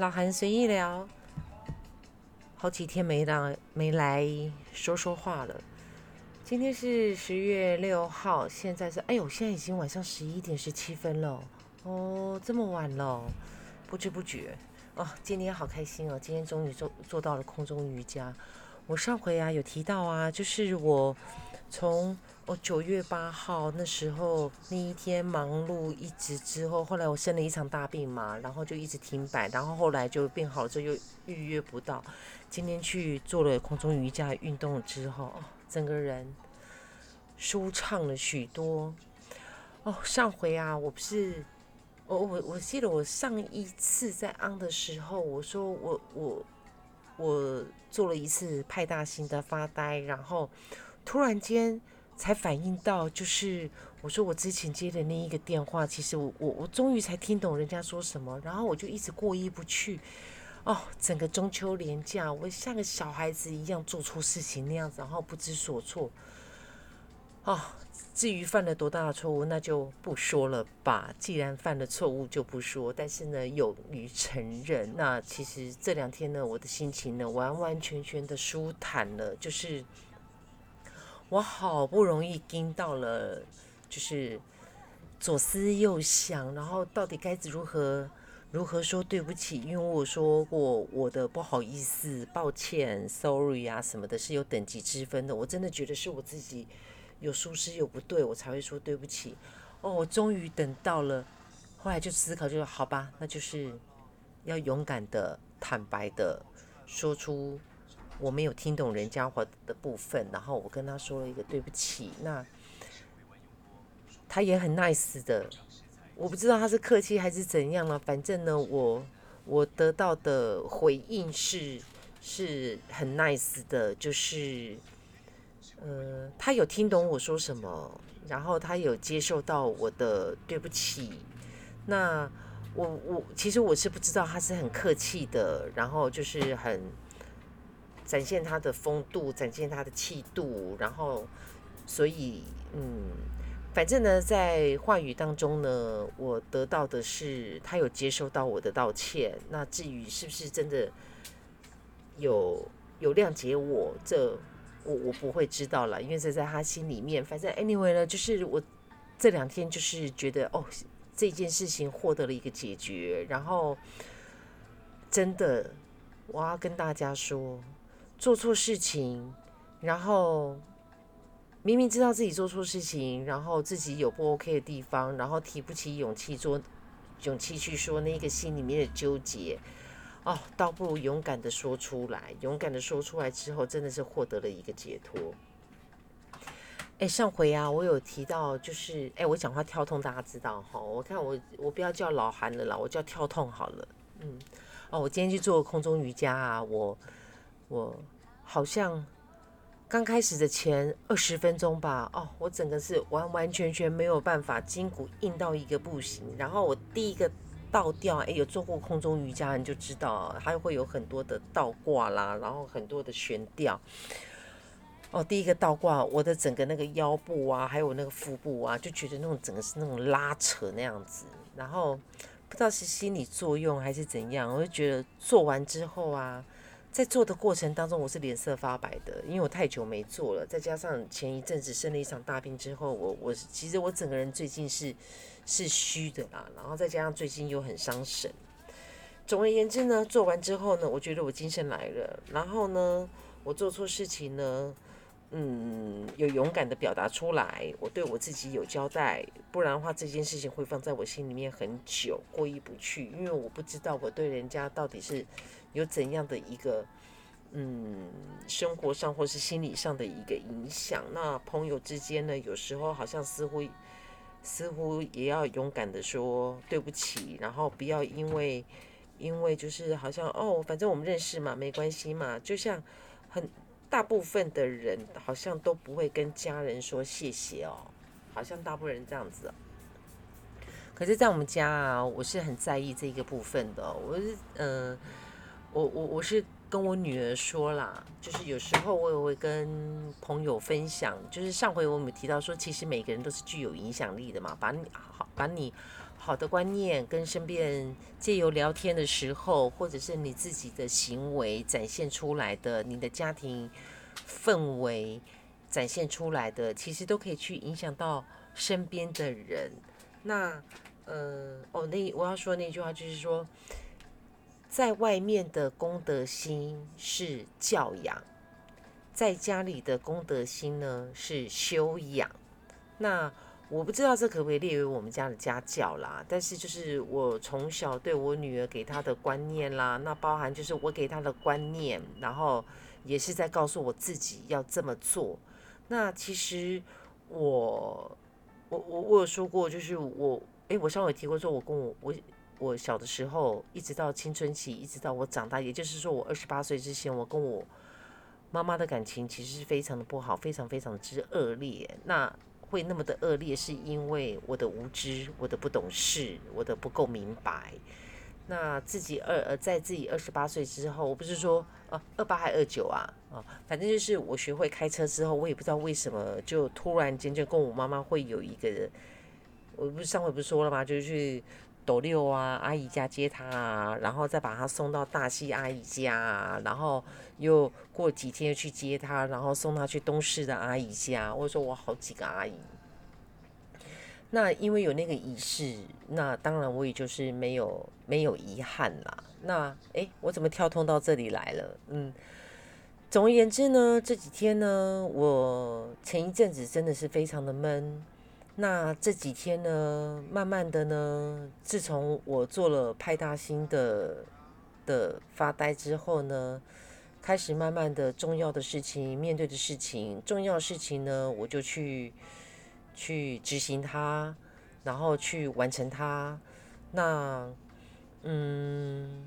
老韩随意聊，好几天没让没来说说话了。今天是十月六号，现在是哎呦，现在已经晚上十一点十七分了哦，这么晚了，不知不觉哦，今天好开心哦，今天终于做做到了空中瑜伽。我上回啊有提到啊，就是我从。我九月八号那时候那一天忙碌一直之后，后来我生了一场大病嘛，然后就一直停摆，然后后来就病好了之后又预约不到。今天去做了空中瑜伽运动之后，整个人舒畅了许多。哦，上回啊，我不是我我我记得我上一次在安的时候，我说我我我做了一次派大星的发呆，然后突然间。才反应到，就是我说我之前接的那一个电话，其实我我我终于才听懂人家说什么，然后我就一直过意不去。哦，整个中秋连假，我像个小孩子一样做错事情那样子，然后不知所措。哦，至于犯了多大的错误，那就不说了吧。既然犯了错误，就不说。但是呢，勇于承认。那其实这两天呢，我的心情呢，完完全全的舒坦了，就是。我好不容易盯到了，就是左思右想，然后到底该如何如何说对不起？因为我说过我的不好意思、抱歉、sorry 啊什么的，是有等级之分的。我真的觉得是我自己有疏失有不对，我才会说对不起。哦，我终于等到了，后来就思考，就说好吧，那就是要勇敢的、坦白的说出。我没有听懂人家话的部分，然后我跟他说了一个对不起，那他也很 nice 的，我不知道他是客气还是怎样了，反正呢，我我得到的回应是是很 nice 的，就是呃，他有听懂我说什么，然后他有接受到我的对不起，那我我其实我是不知道他是很客气的，然后就是很。展现他的风度，展现他的气度，然后，所以，嗯，反正呢，在话语当中呢，我得到的是他有接收到我的道歉。那至于是不是真的有有谅解我，这我我不会知道了，因为这在他心里面。反正 anyway 呢，就是我这两天就是觉得哦，这件事情获得了一个解决，然后真的我要跟大家说。做错事情，然后明明知道自己做错事情，然后自己有不 OK 的地方，然后提不起勇气做，勇气去说那个心里面的纠结，哦，倒不如勇敢的说出来。勇敢的说出来之后，真的是获得了一个解脱。哎，上回啊，我有提到，就是哎，我讲话跳痛，大家知道哈？我看我我不要叫老韩了啦，我叫跳痛好了。嗯，哦，我今天去做空中瑜伽啊，我。我好像刚开始的前二十分钟吧，哦，我整个是完完全全没有办法，筋骨硬到一个不行。然后我第一个倒吊，哎，有做过空中瑜伽，你就知道，它会有很多的倒挂啦，然后很多的悬吊。哦，第一个倒挂，我的整个那个腰部啊，还有那个腹部啊，就觉得那种整个是那种拉扯那样子。然后不知道是心理作用还是怎样，我就觉得做完之后啊。在做的过程当中，我是脸色发白的，因为我太久没做了，再加上前一阵子生了一场大病之后，我我其实我整个人最近是是虚的啦，然后再加上最近又很伤神。总而言之呢，做完之后呢，我觉得我精神来了，然后呢，我做错事情呢，嗯，有勇敢的表达出来，我对我自己有交代，不然的话这件事情会放在我心里面很久，过意不去，因为我不知道我对人家到底是。有怎样的一个嗯生活上或是心理上的一个影响？那朋友之间呢，有时候好像似乎似乎也要勇敢的说对不起，然后不要因为因为就是好像哦，反正我们认识嘛，没关系嘛。就像很大部分的人好像都不会跟家人说谢谢哦，好像大部分人这样子。可是，在我们家啊，我是很在意这个部分的，我是嗯。我我我是跟我女儿说啦，就是有时候我也会跟朋友分享，就是上回我们提到说，其实每个人都是具有影响力的嘛，把你好把你好的观念，跟身边借由聊天的时候，或者是你自己的行为展现出来的，你的家庭氛围展现出来的，其实都可以去影响到身边的人。那，呃，哦，那我要说那句话就是说，在外面的功德心是教养，在家里的功德心呢是修养。那我不知道这可不可以列为我们家的家教啦，但是就是我从小对我女儿给她的观念啦，那包含就是我给她的观念，然后也是在告诉我自己要这么做。那其实我我我我有说过，就是我诶，我上回提过说，我跟我我我小的时候，一直到青春期，一直到我长大，也就是说我二十八岁之前，我跟我妈妈的感情其实是非常的不好，非常非常之恶劣。那会那么的恶劣，是因为我的无知、我的不懂事、我的不够明白。那自己二呃，在自己二十八岁之后，我不是说呃二八还二九啊啊，反正就是我学会开车之后，我也不知道为什么，就突然间就跟我妈妈会有一个，我不是上回不是说了吗？就是去斗六啊阿姨家接她啊，然后再把她送到大西阿姨家啊，然后又过几天又去接她，然后送她去东市的阿姨家。我说我好几个阿姨。那因为有那个仪式，那当然我也就是没有没有遗憾啦。那诶，我怎么跳通到这里来了？嗯，总而言之呢，这几天呢，我前一阵子真的是非常的闷。那这几天呢，慢慢的呢，自从我做了派大星的的发呆之后呢，开始慢慢的重要的事情，面对的事情，重要事情呢，我就去。去执行它，然后去完成它。那，嗯，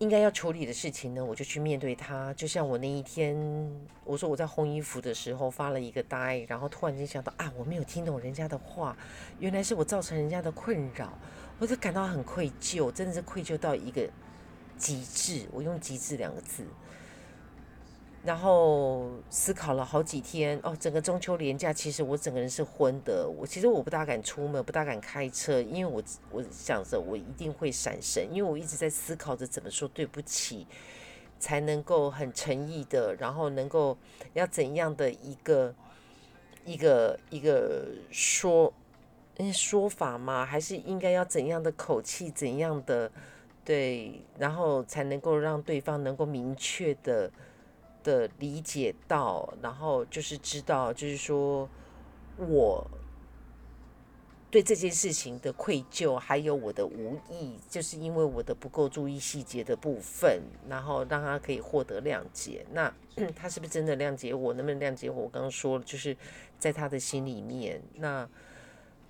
应该要处理的事情呢，我就去面对它。就像我那一天，我说我在烘衣服的时候发了一个呆，然后突然间想到啊，我没有听懂人家的话，原来是我造成人家的困扰，我就感到很愧疚，真的是愧疚到一个极致。我用“极致”两个字。然后思考了好几天哦，整个中秋连假，其实我整个人是昏的。我其实我不大敢出门，不大敢开车，因为我我想着我一定会闪神，因为我一直在思考着怎么说对不起，才能够很诚意的，然后能够要怎样的一个一个一个说说法吗？还是应该要怎样的口气，怎样的对，然后才能够让对方能够明确的。的理解到，然后就是知道，就是说，我对这件事情的愧疚，还有我的无意，就是因为我的不够注意细节的部分，然后让他可以获得谅解。那 他是不是真的谅解我？能不能谅解我？我刚刚说了，就是在他的心里面，那。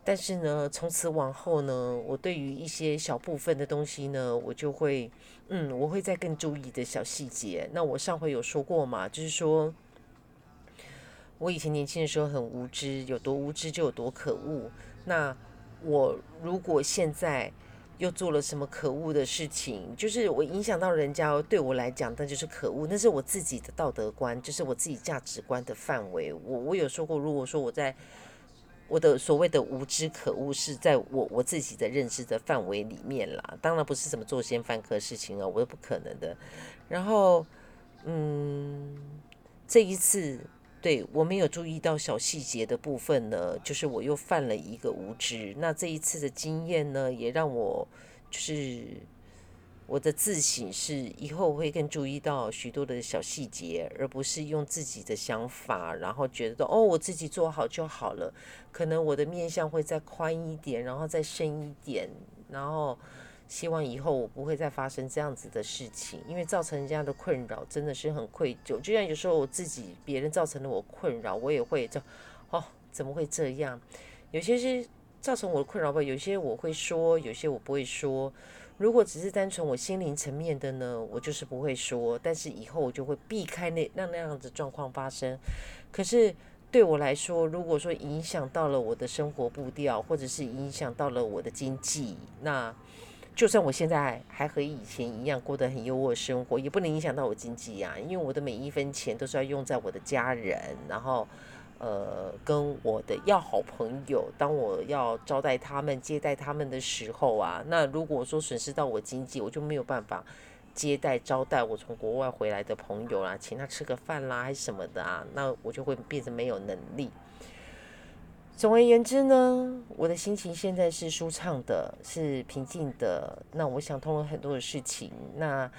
但是呢，从此往后呢，我对于一些小部分的东西呢，我就会，嗯，我会再更注意的小细节。那我上回有说过嘛，就是说，我以前年轻的时候很无知，有多无知就有多可恶。那我如果现在又做了什么可恶的事情，就是我影响到人家，对我来讲，那就是可恶，那是我自己的道德观，就是我自己价值观的范围。我我有说过，如果说我在。我的所谓的无知可恶，是在我我自己的认知的范围里面啦，当然不是什么做先犯科事情啊，我不可能的。然后，嗯，这一次对我没有注意到小细节的部分呢，就是我又犯了一个无知。那这一次的经验呢，也让我就是。我的自省是以后会更注意到许多的小细节，而不是用自己的想法，然后觉得哦，我自己做好就好了。可能我的面相会再宽一点，然后再深一点，然后希望以后我不会再发生这样子的事情，因为造成人家的困扰真的是很愧疚。就像有时候我自己别人造成了我困扰，我也会就哦，怎么会这样？有些是造成我的困扰吧，有些我会说，有些我不会说。如果只是单纯我心灵层面的呢，我就是不会说，但是以后我就会避开那那那样子状况发生。可是对我来说，如果说影响到了我的生活步调，或者是影响到了我的经济，那就算我现在还和以前一样过得很优渥生活，也不能影响到我经济呀，因为我的每一分钱都是要用在我的家人，然后呃，跟我的要好朋友，当我要招待他们、接待他们的时候啊，那如果说损失到我经济，我就没有办法接待、招待我从国外回来的朋友啦，请他吃个饭啦，还是什么的啊，那我就会变成没有能力。总而言之呢，我的心情现在是舒畅的，是平静的。那我想通了很多的事情。那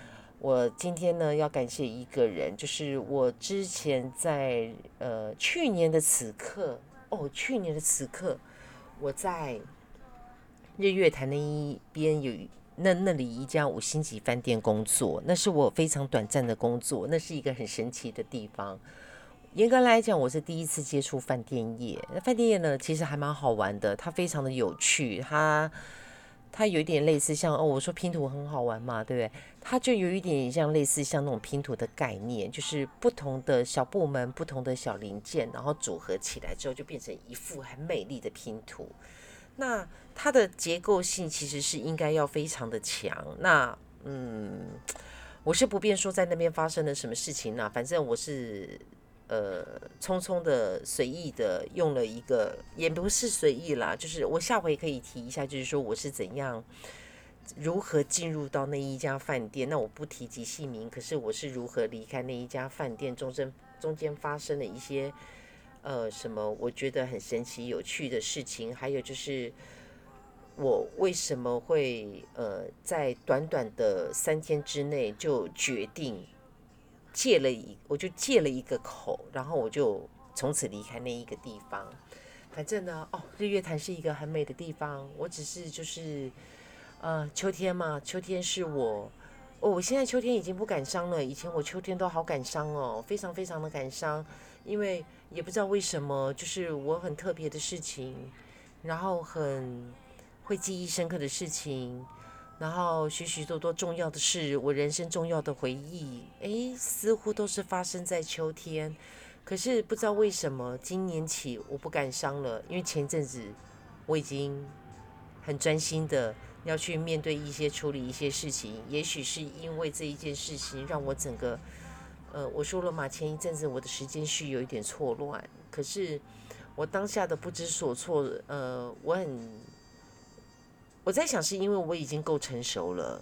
我今天呢，要感谢一个人，就是我之前在呃去年的此刻哦，去年的此刻，我在日月潭那一边有那那里一家五星级饭店工作，那是我非常短暂的工作，那是一个很神奇的地方。严格来讲，我是第一次接触饭店业。那饭店业呢，其实还蛮好玩的，它非常的有趣。它它有一点类似像哦，我说拼图很好玩嘛，对不对？它就有一点像类似像那种拼图的概念，就是不同的小部门、不同的小零件，然后组合起来之后，就变成一幅很美丽的拼图。那它的结构性其实是应该要非常的强。那嗯，我是不便说在那边发生了什么事情呢？反正我是。呃，匆匆的、随意的用了一个，也不是随意啦，就是我下回可以提一下，就是说我是怎样、如何进入到那一家饭店。那我不提及姓名，可是我是如何离开那一家饭店，中间中间发生了一些呃什么，我觉得很神奇、有趣的事情。还有就是我为什么会呃在短短的三天之内就决定。借了一，我就借了一个口，然后我就从此离开那一个地方。反正呢，哦，日月潭是一个很美的地方。我只是就是，呃，秋天嘛，秋天是我，哦，我现在秋天已经不感伤了。以前我秋天都好感伤哦，非常非常的感伤，因为也不知道为什么，就是我很特别的事情，然后很会记忆深刻的事情。然后许许多多重要的事，我人生重要的回忆，哎，似乎都是发生在秋天。可是不知道为什么，今年起我不感伤了，因为前阵子我已经很专心的要去面对一些处理一些事情。也许是因为这一件事情，让我整个，呃，我说了嘛，前一阵子我的时间序有一点错乱。可是我当下的不知所措，呃，我很。我在想，是因为我已经够成熟了，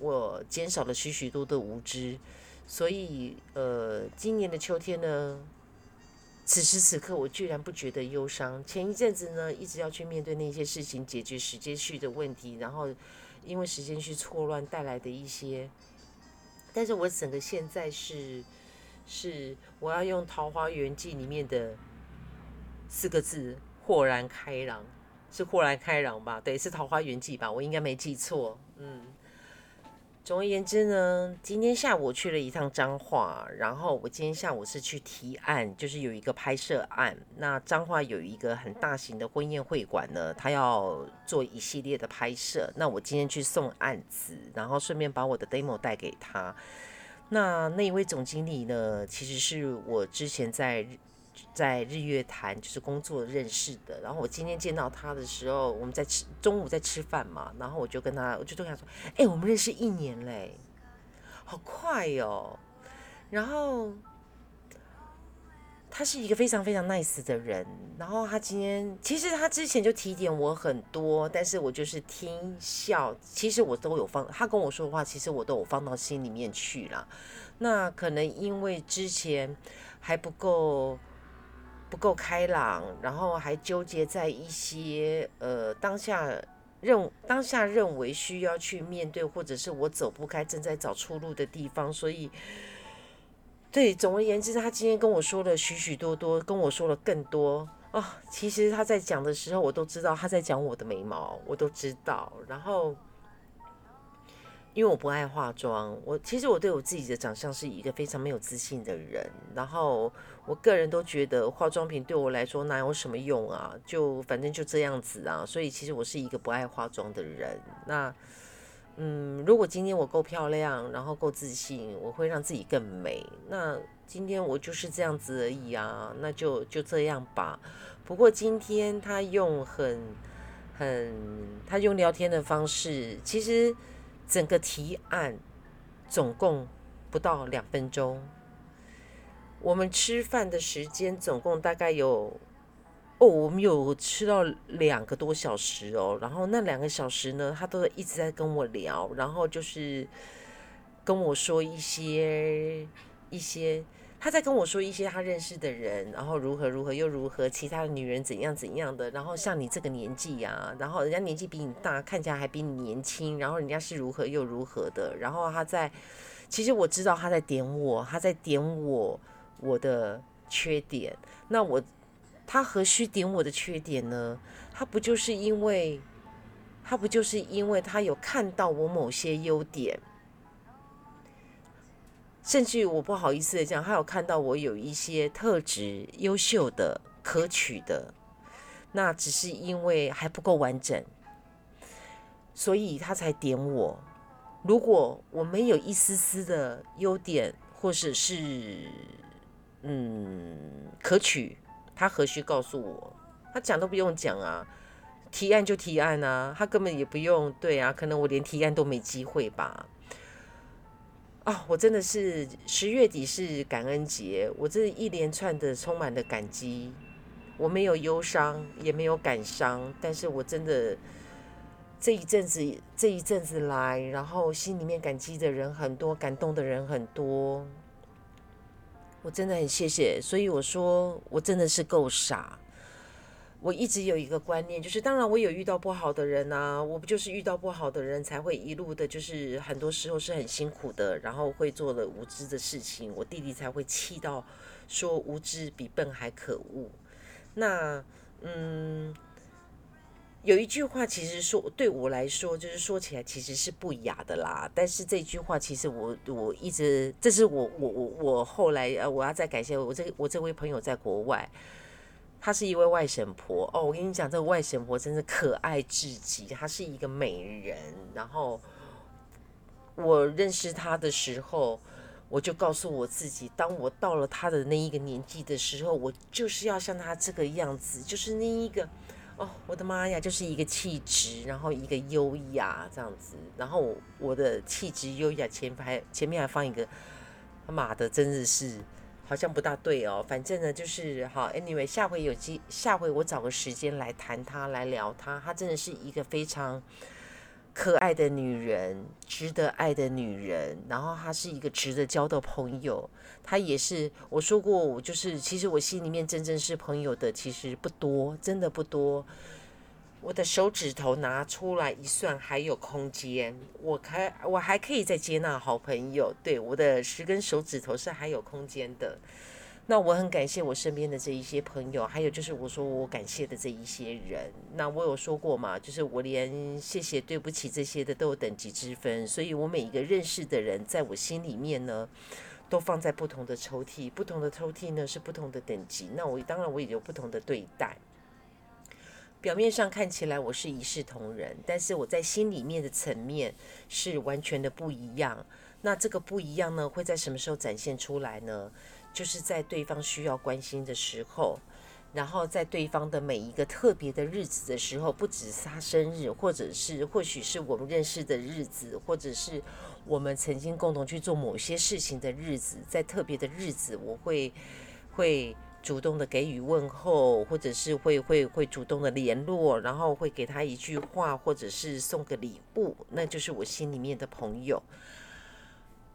我减少了许许多的无知，所以呃，今年的秋天呢，此时此刻我居然不觉得忧伤。前一阵子呢，一直要去面对那些事情，解决时间序的问题，然后因为时间序错乱带来的一些，但是我整个现在是是我要用《桃花源记》里面的四个字：豁然开朗。是豁然开朗吧？对，是《桃花源记》吧？我应该没记错。嗯，总而言之呢，今天下午我去了一趟彰化，然后我今天下午是去提案，就是有一个拍摄案。那彰化有一个很大型的婚宴会馆呢，他要做一系列的拍摄。那我今天去送案子，然后顺便把我的 demo 带给他。那那一位总经理呢，其实是我之前在。在日月潭就是工作认识的，然后我今天见到他的时候，我们在吃中午在吃饭嘛，然后我就跟他，我就跟他说，哎，我们认识一年嘞，好快哟。然后他是一个非常非常 nice 的人，然后他今天其实他之前就提点我很多，但是我就是听笑，其实我都有放，他跟我说的话，其实我都有放到心里面去了。那可能因为之前还不够。不够开朗，然后还纠结在一些呃当下认当下认为需要去面对，或者是我走不开，正在找出路的地方。所以，对，总而言之，他今天跟我说了许许多多，跟我说了更多啊。其实他在讲的时候，我都知道他在讲我的眉毛，我都知道。然后。因为我不爱化妆，我其实我对我自己的长相是一个非常没有自信的人。然后我个人都觉得化妆品对我来说哪有什么用啊？就反正就这样子啊。所以其实我是一个不爱化妆的人。那嗯，如果今天我够漂亮，然后够自信，我会让自己更美。那今天我就是这样子而已啊，那就就这样吧。不过今天他用很很他用聊天的方式，其实。整个提案总共不到两分钟，我们吃饭的时间总共大概有，哦，我们有吃到两个多小时哦。然后那两个小时呢，他都一直在跟我聊，然后就是跟我说一些一些。他在跟我说一些他认识的人，然后如何如何又如何，其他的女人怎样怎样的，然后像你这个年纪呀，然后人家年纪比你大，看起来还比你年轻，然后人家是如何又如何的，然后他在，其实我知道他在点我，他在点我我的缺点，那我他何须点我的缺点呢？他不就是因为，他不就是因为他有看到我某些优点？甚至我不好意思的讲，他有看到我有一些特质优秀的、可取的，那只是因为还不够完整，所以他才点我。如果我没有一丝丝的优点，或者是嗯可取，他何须告诉我？他讲都不用讲啊，提案就提案啊，他根本也不用对啊，可能我连提案都没机会吧。啊，我真的是十月底是感恩节，我这一连串的充满了感激，我没有忧伤，也没有感伤，但是我真的这一阵子这一阵子来，然后心里面感激的人很多，感动的人很多，我真的很谢谢，所以我说我真的是够傻。我一直有一个观念，就是当然我有遇到不好的人啊，我不就是遇到不好的人才会一路的，就是很多时候是很辛苦的，然后会做了无知的事情，我弟弟才会气到说无知比笨还可恶。那嗯，有一句话其实说对我来说，就是说起来其实是不雅的啦。但是这句话其实我我一直，这是我我我我后来呃，我要再感谢我这我这位朋友在国外。她是一位外省婆哦，我跟你讲，这个外省婆真是可爱至极，她是一个美人。然后我认识她的时候，我就告诉我自己，当我到了她的那一个年纪的时候，我就是要像她这个样子，就是那一个哦，我的妈呀，就是一个气质，然后一个优雅这样子。然后我的气质优雅，前排前面还放一个，他妈的，真的是。好像不大对哦，反正呢就是好。Anyway，下回有机，下回我找个时间来谈她，来聊她。她真的是一个非常可爱的女人，值得爱的女人。然后她是一个值得交的朋友。她也是我说过，我就是其实我心里面真正是朋友的，其实不多，真的不多。我的手指头拿出来一算，还有空间，我还我还可以再接纳好朋友。对，我的十根手指头是还有空间的。那我很感谢我身边的这一些朋友，还有就是我说我感谢的这一些人。那我有说过嘛，就是我连谢谢、对不起这些的都有等级之分，所以我每一个认识的人，在我心里面呢，都放在不同的抽屉，不同的抽屉呢是不同的等级。那我当然我也有不同的对待。表面上看起来我是一视同仁，但是我在心里面的层面是完全的不一样。那这个不一样呢，会在什么时候展现出来呢？就是在对方需要关心的时候，然后在对方的每一个特别的日子的时候，不止他生日，或者是或许是我们认识的日子，或者是我们曾经共同去做某些事情的日子，在特别的日子，我会会。主动的给予问候，或者是会会会主动的联络，然后会给他一句话，或者是送个礼物，那就是我心里面的朋友。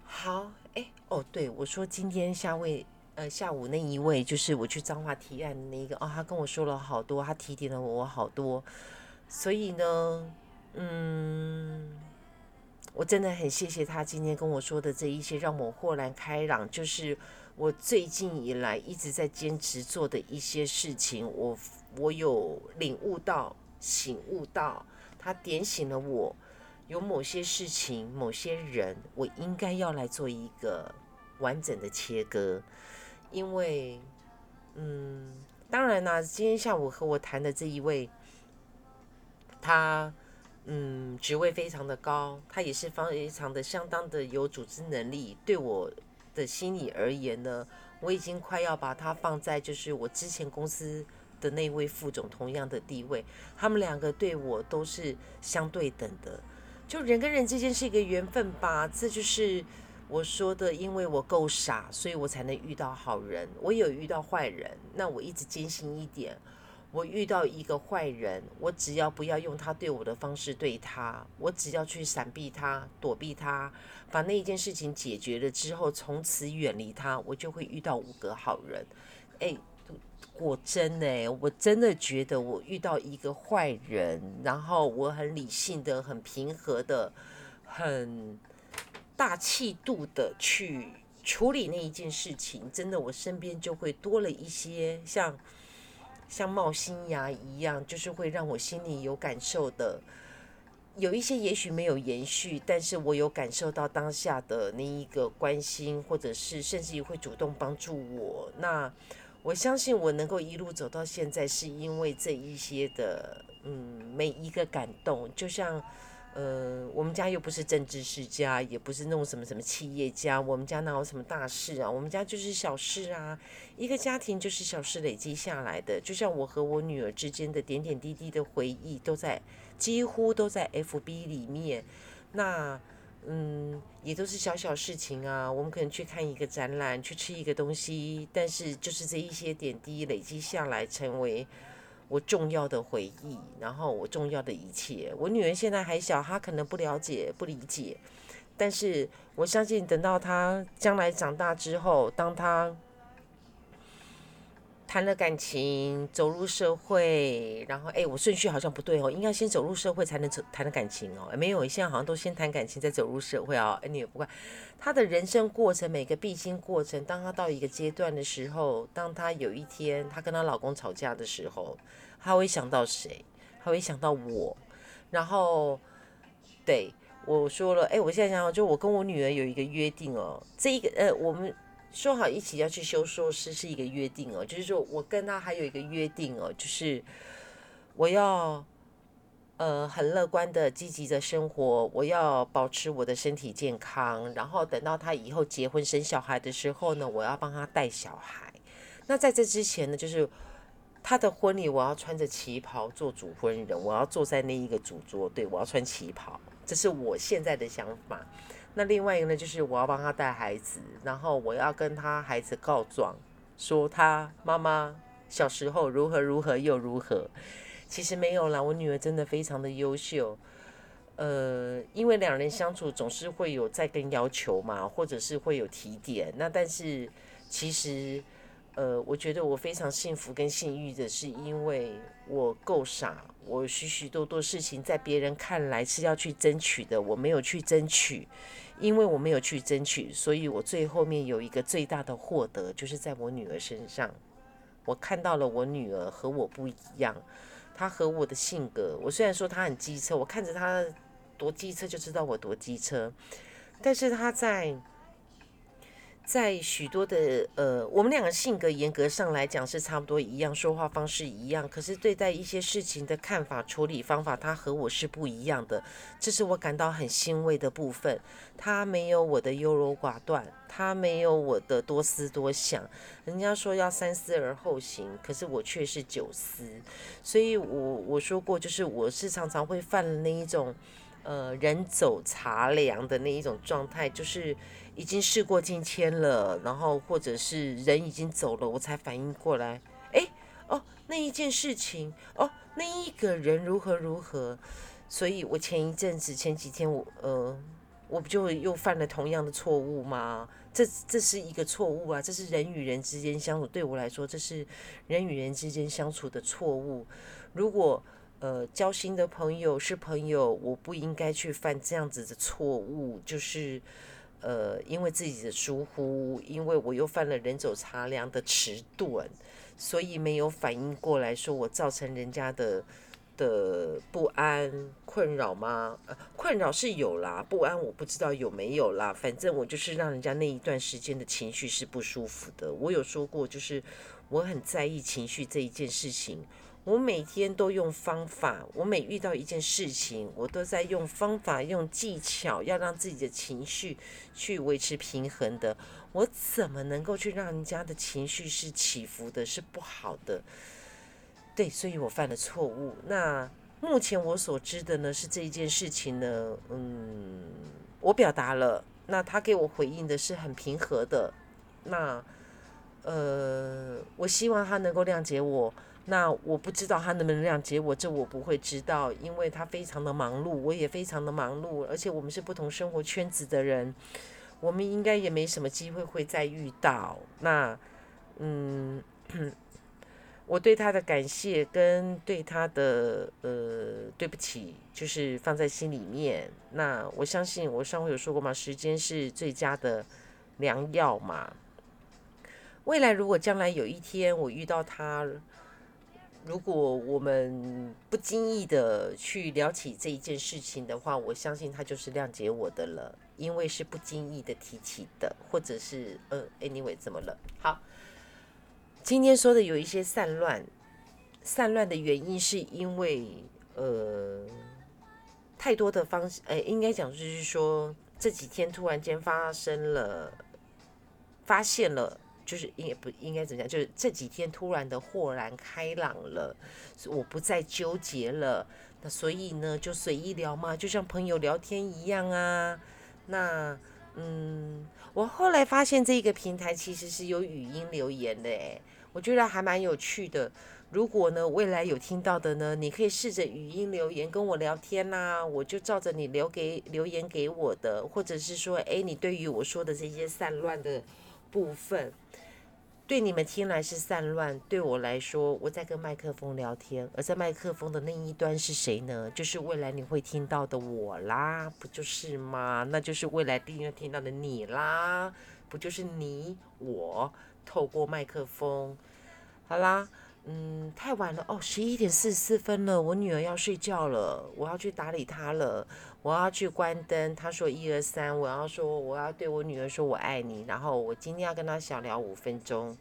好，哎，哦，对，我说今天下位，呃，下午那一位就是我去脏话提案的那个，哦，他跟我说了好多，他提点了我好多，所以呢，嗯，我真的很谢谢他今天跟我说的这一些，让我豁然开朗，就是。我最近以来一直在坚持做的一些事情，我我有领悟到、醒悟到，他点醒了我，有某些事情、某些人，我应该要来做一个完整的切割，因为，嗯，当然啦，今天下午和我谈的这一位，他，嗯，职位非常的高，他也是非常的相当的有组织能力，对我。的心理而言呢，我已经快要把他放在就是我之前公司的那位副总同样的地位，他们两个对我都是相对等的。就人跟人之间是一个缘分吧，这就是我说的，因为我够傻，所以我才能遇到好人。我有遇到坏人，那我一直坚信一点：我遇到一个坏人，我只要不要用他对我的方式对他，我只要去闪避他、躲避他，把那一件事情解决了之后，从此远离他，我就会遇到五个好人。哎，果真呢，我真的觉得我遇到一个坏人，然后我很理性的、很平和的、很。大气度的去处理那一件事情，真的，我身边就会多了一些像像冒新芽一样，就是会让我心里有感受的。有一些也许没有延续，但是我有感受到当下的那一个关心，或者是甚至于会主动帮助我。那我相信我能够一路走到现在，是因为这一些的，嗯，每一个感动，就像。呃，我们家又不是政治世家，也不是那种什么什么企业家，我们家哪有什么大事啊？我们家就是小事啊，一个家庭就是小事累积下来的。就像我和我女儿之间的点点滴滴的回忆，都在几乎都在 FB 里面。那嗯，也都是小小事情啊。我们可能去看一个展览，去吃一个东西，但是就是这一些点滴累积下来，成为。我重要的回忆，然后我重要的一切。我女儿现在还小，她可能不了解、不理解，但是我相信，等到她将来长大之后，当她谈了感情，走入社会，然后哎，我顺序好像不对哦，应该先走入社会才能走谈的感情哦。没有，现在好像都先谈感情再走入社会啊。哎，你也不管他的人生过程，每个必经过程，当他到一个阶段的时候，当他有一天他跟他老公吵架的时候。他会想到谁？他会想到我，然后，对我说了，哎，我现在想想，就我跟我女儿有一个约定哦，这一个呃，我们说好一起要去修硕士是一个约定哦，就是说我跟他还有一个约定哦，就是我要呃很乐观的、积极的生活，我要保持我的身体健康，然后等到他以后结婚生小孩的时候呢，我要帮他带小孩。那在这之前呢，就是。他的婚礼，我要穿着旗袍做主婚人，我要坐在那一个主桌，对我要穿旗袍，这是我现在的想法。那另外一个呢，就是我要帮他带孩子，然后我要跟他孩子告状，说他妈妈小时候如何如何又如何。其实没有啦，我女儿真的非常的优秀。呃，因为两人相处总是会有在跟要求嘛，或者是会有提点。那但是其实。呃，我觉得我非常幸福跟幸运的是，因为我够傻，我许许多多事情在别人看来是要去争取的，我没有去争取，因为我没有去争取，所以我最后面有一个最大的获得，就是在我女儿身上，我看到了我女儿和我不一样，她和我的性格，我虽然说她很机车，我看着她多机车就知道我多机车，但是她在。在许多的呃，我们两个性格严格上来讲是差不多一样，说话方式一样，可是对待一些事情的看法、处理方法，他和我是不一样的，这是我感到很欣慰的部分。他没有我的优柔寡断，他没有我的多思多想。人家说要三思而后行，可是我却是九思。所以我我说过，就是我是常常会犯那一种呃人走茶凉的那一种状态，就是。已经事过境迁了，然后或者是人已经走了，我才反应过来，哎，哦，那一件事情，哦，那一个人如何如何，所以我前一阵子前几天我呃，我不就又犯了同样的错误吗？这这是一个错误啊，这是人与人之间相处，对我来说，这是人与人之间相处的错误。如果呃交心的朋友是朋友，我不应该去犯这样子的错误，就是。呃，因为自己的疏忽，因为我又犯了人走茶凉的迟钝，所以没有反应过来，说我造成人家的的不安困扰吗？呃，困扰是有啦，不安我不知道有没有啦，反正我就是让人家那一段时间的情绪是不舒服的。我有说过，就是我很在意情绪这一件事情。我每天都用方法，我每遇到一件事情，我都在用方法、用技巧，要让自己的情绪去维持平衡的。我怎么能够去让人家的情绪是起伏的，是不好的？对，所以我犯了错误。那目前我所知的呢，是这一件事情呢，嗯，我表达了，那他给我回应的是很平和的，那呃，我希望他能够谅解我。那我不知道他能不能谅解我，这我不会知道，因为他非常的忙碌，我也非常的忙碌，而且我们是不同生活圈子的人，我们应该也没什么机会会再遇到。那，嗯，我对他的感谢跟对他的呃对不起，就是放在心里面。那我相信我上回有说过嘛，时间是最佳的良药嘛。未来如果将来有一天我遇到他。如果我们不经意的去聊起这一件事情的话，我相信他就是谅解我的了，因为是不经意的提起的，或者是呃，anyway 怎么了？好，今天说的有一些散乱，散乱的原因是因为呃太多的方式，哎，应该讲就是说这几天突然间发生了，发现了。就是应该不应该怎么讲？就是这几天突然的豁然开朗了，我不再纠结了。那所以呢，就随意聊嘛，就像朋友聊天一样啊。那嗯，我后来发现这个平台其实是有语音留言的，诶，我觉得还蛮有趣的。如果呢未来有听到的呢，你可以试着语音留言跟我聊天呐，我就照着你留给留言给我的，或者是说，哎，你对于我说的这些散乱的部分。对你们听来是散乱，对我来说，我在跟麦克风聊天，而在麦克风的另一端是谁呢？就是未来你会听到的我啦，不就是吗？那就是未来第一个听到的你啦，不就是你我透过麦克风，好啦。嗯，太晚了哦，十一点四十四分了，我女儿要睡觉了，我要去打理她了，我要去关灯。她说一二三，我要说我要对我女儿说我爱你，然后我今天要跟她小聊五分钟，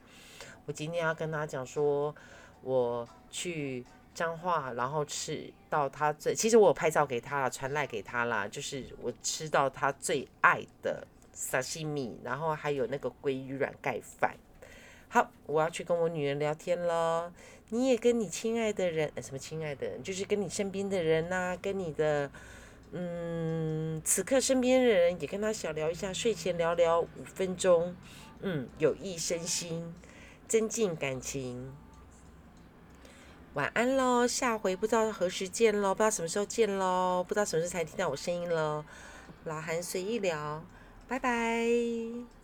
我今天要跟她讲说我去彰化，然后吃到她最，其实我有拍照给她了，传赖给她啦，就是我吃到她最爱的沙西米，然后还有那个鲑鱼软盖饭。好，我要去跟我女儿聊天喽。你也跟你亲爱的人，什么亲爱的人，就是跟你身边的人呐，跟你的，嗯，此刻身边的人也跟他小聊一下，睡前聊聊五分钟，嗯，有益身心，增进感情。晚安喽，下回不知道何时见喽，不知道什么时候见喽，不知道什么时候才听到我声音喽。老韩随意聊，拜拜。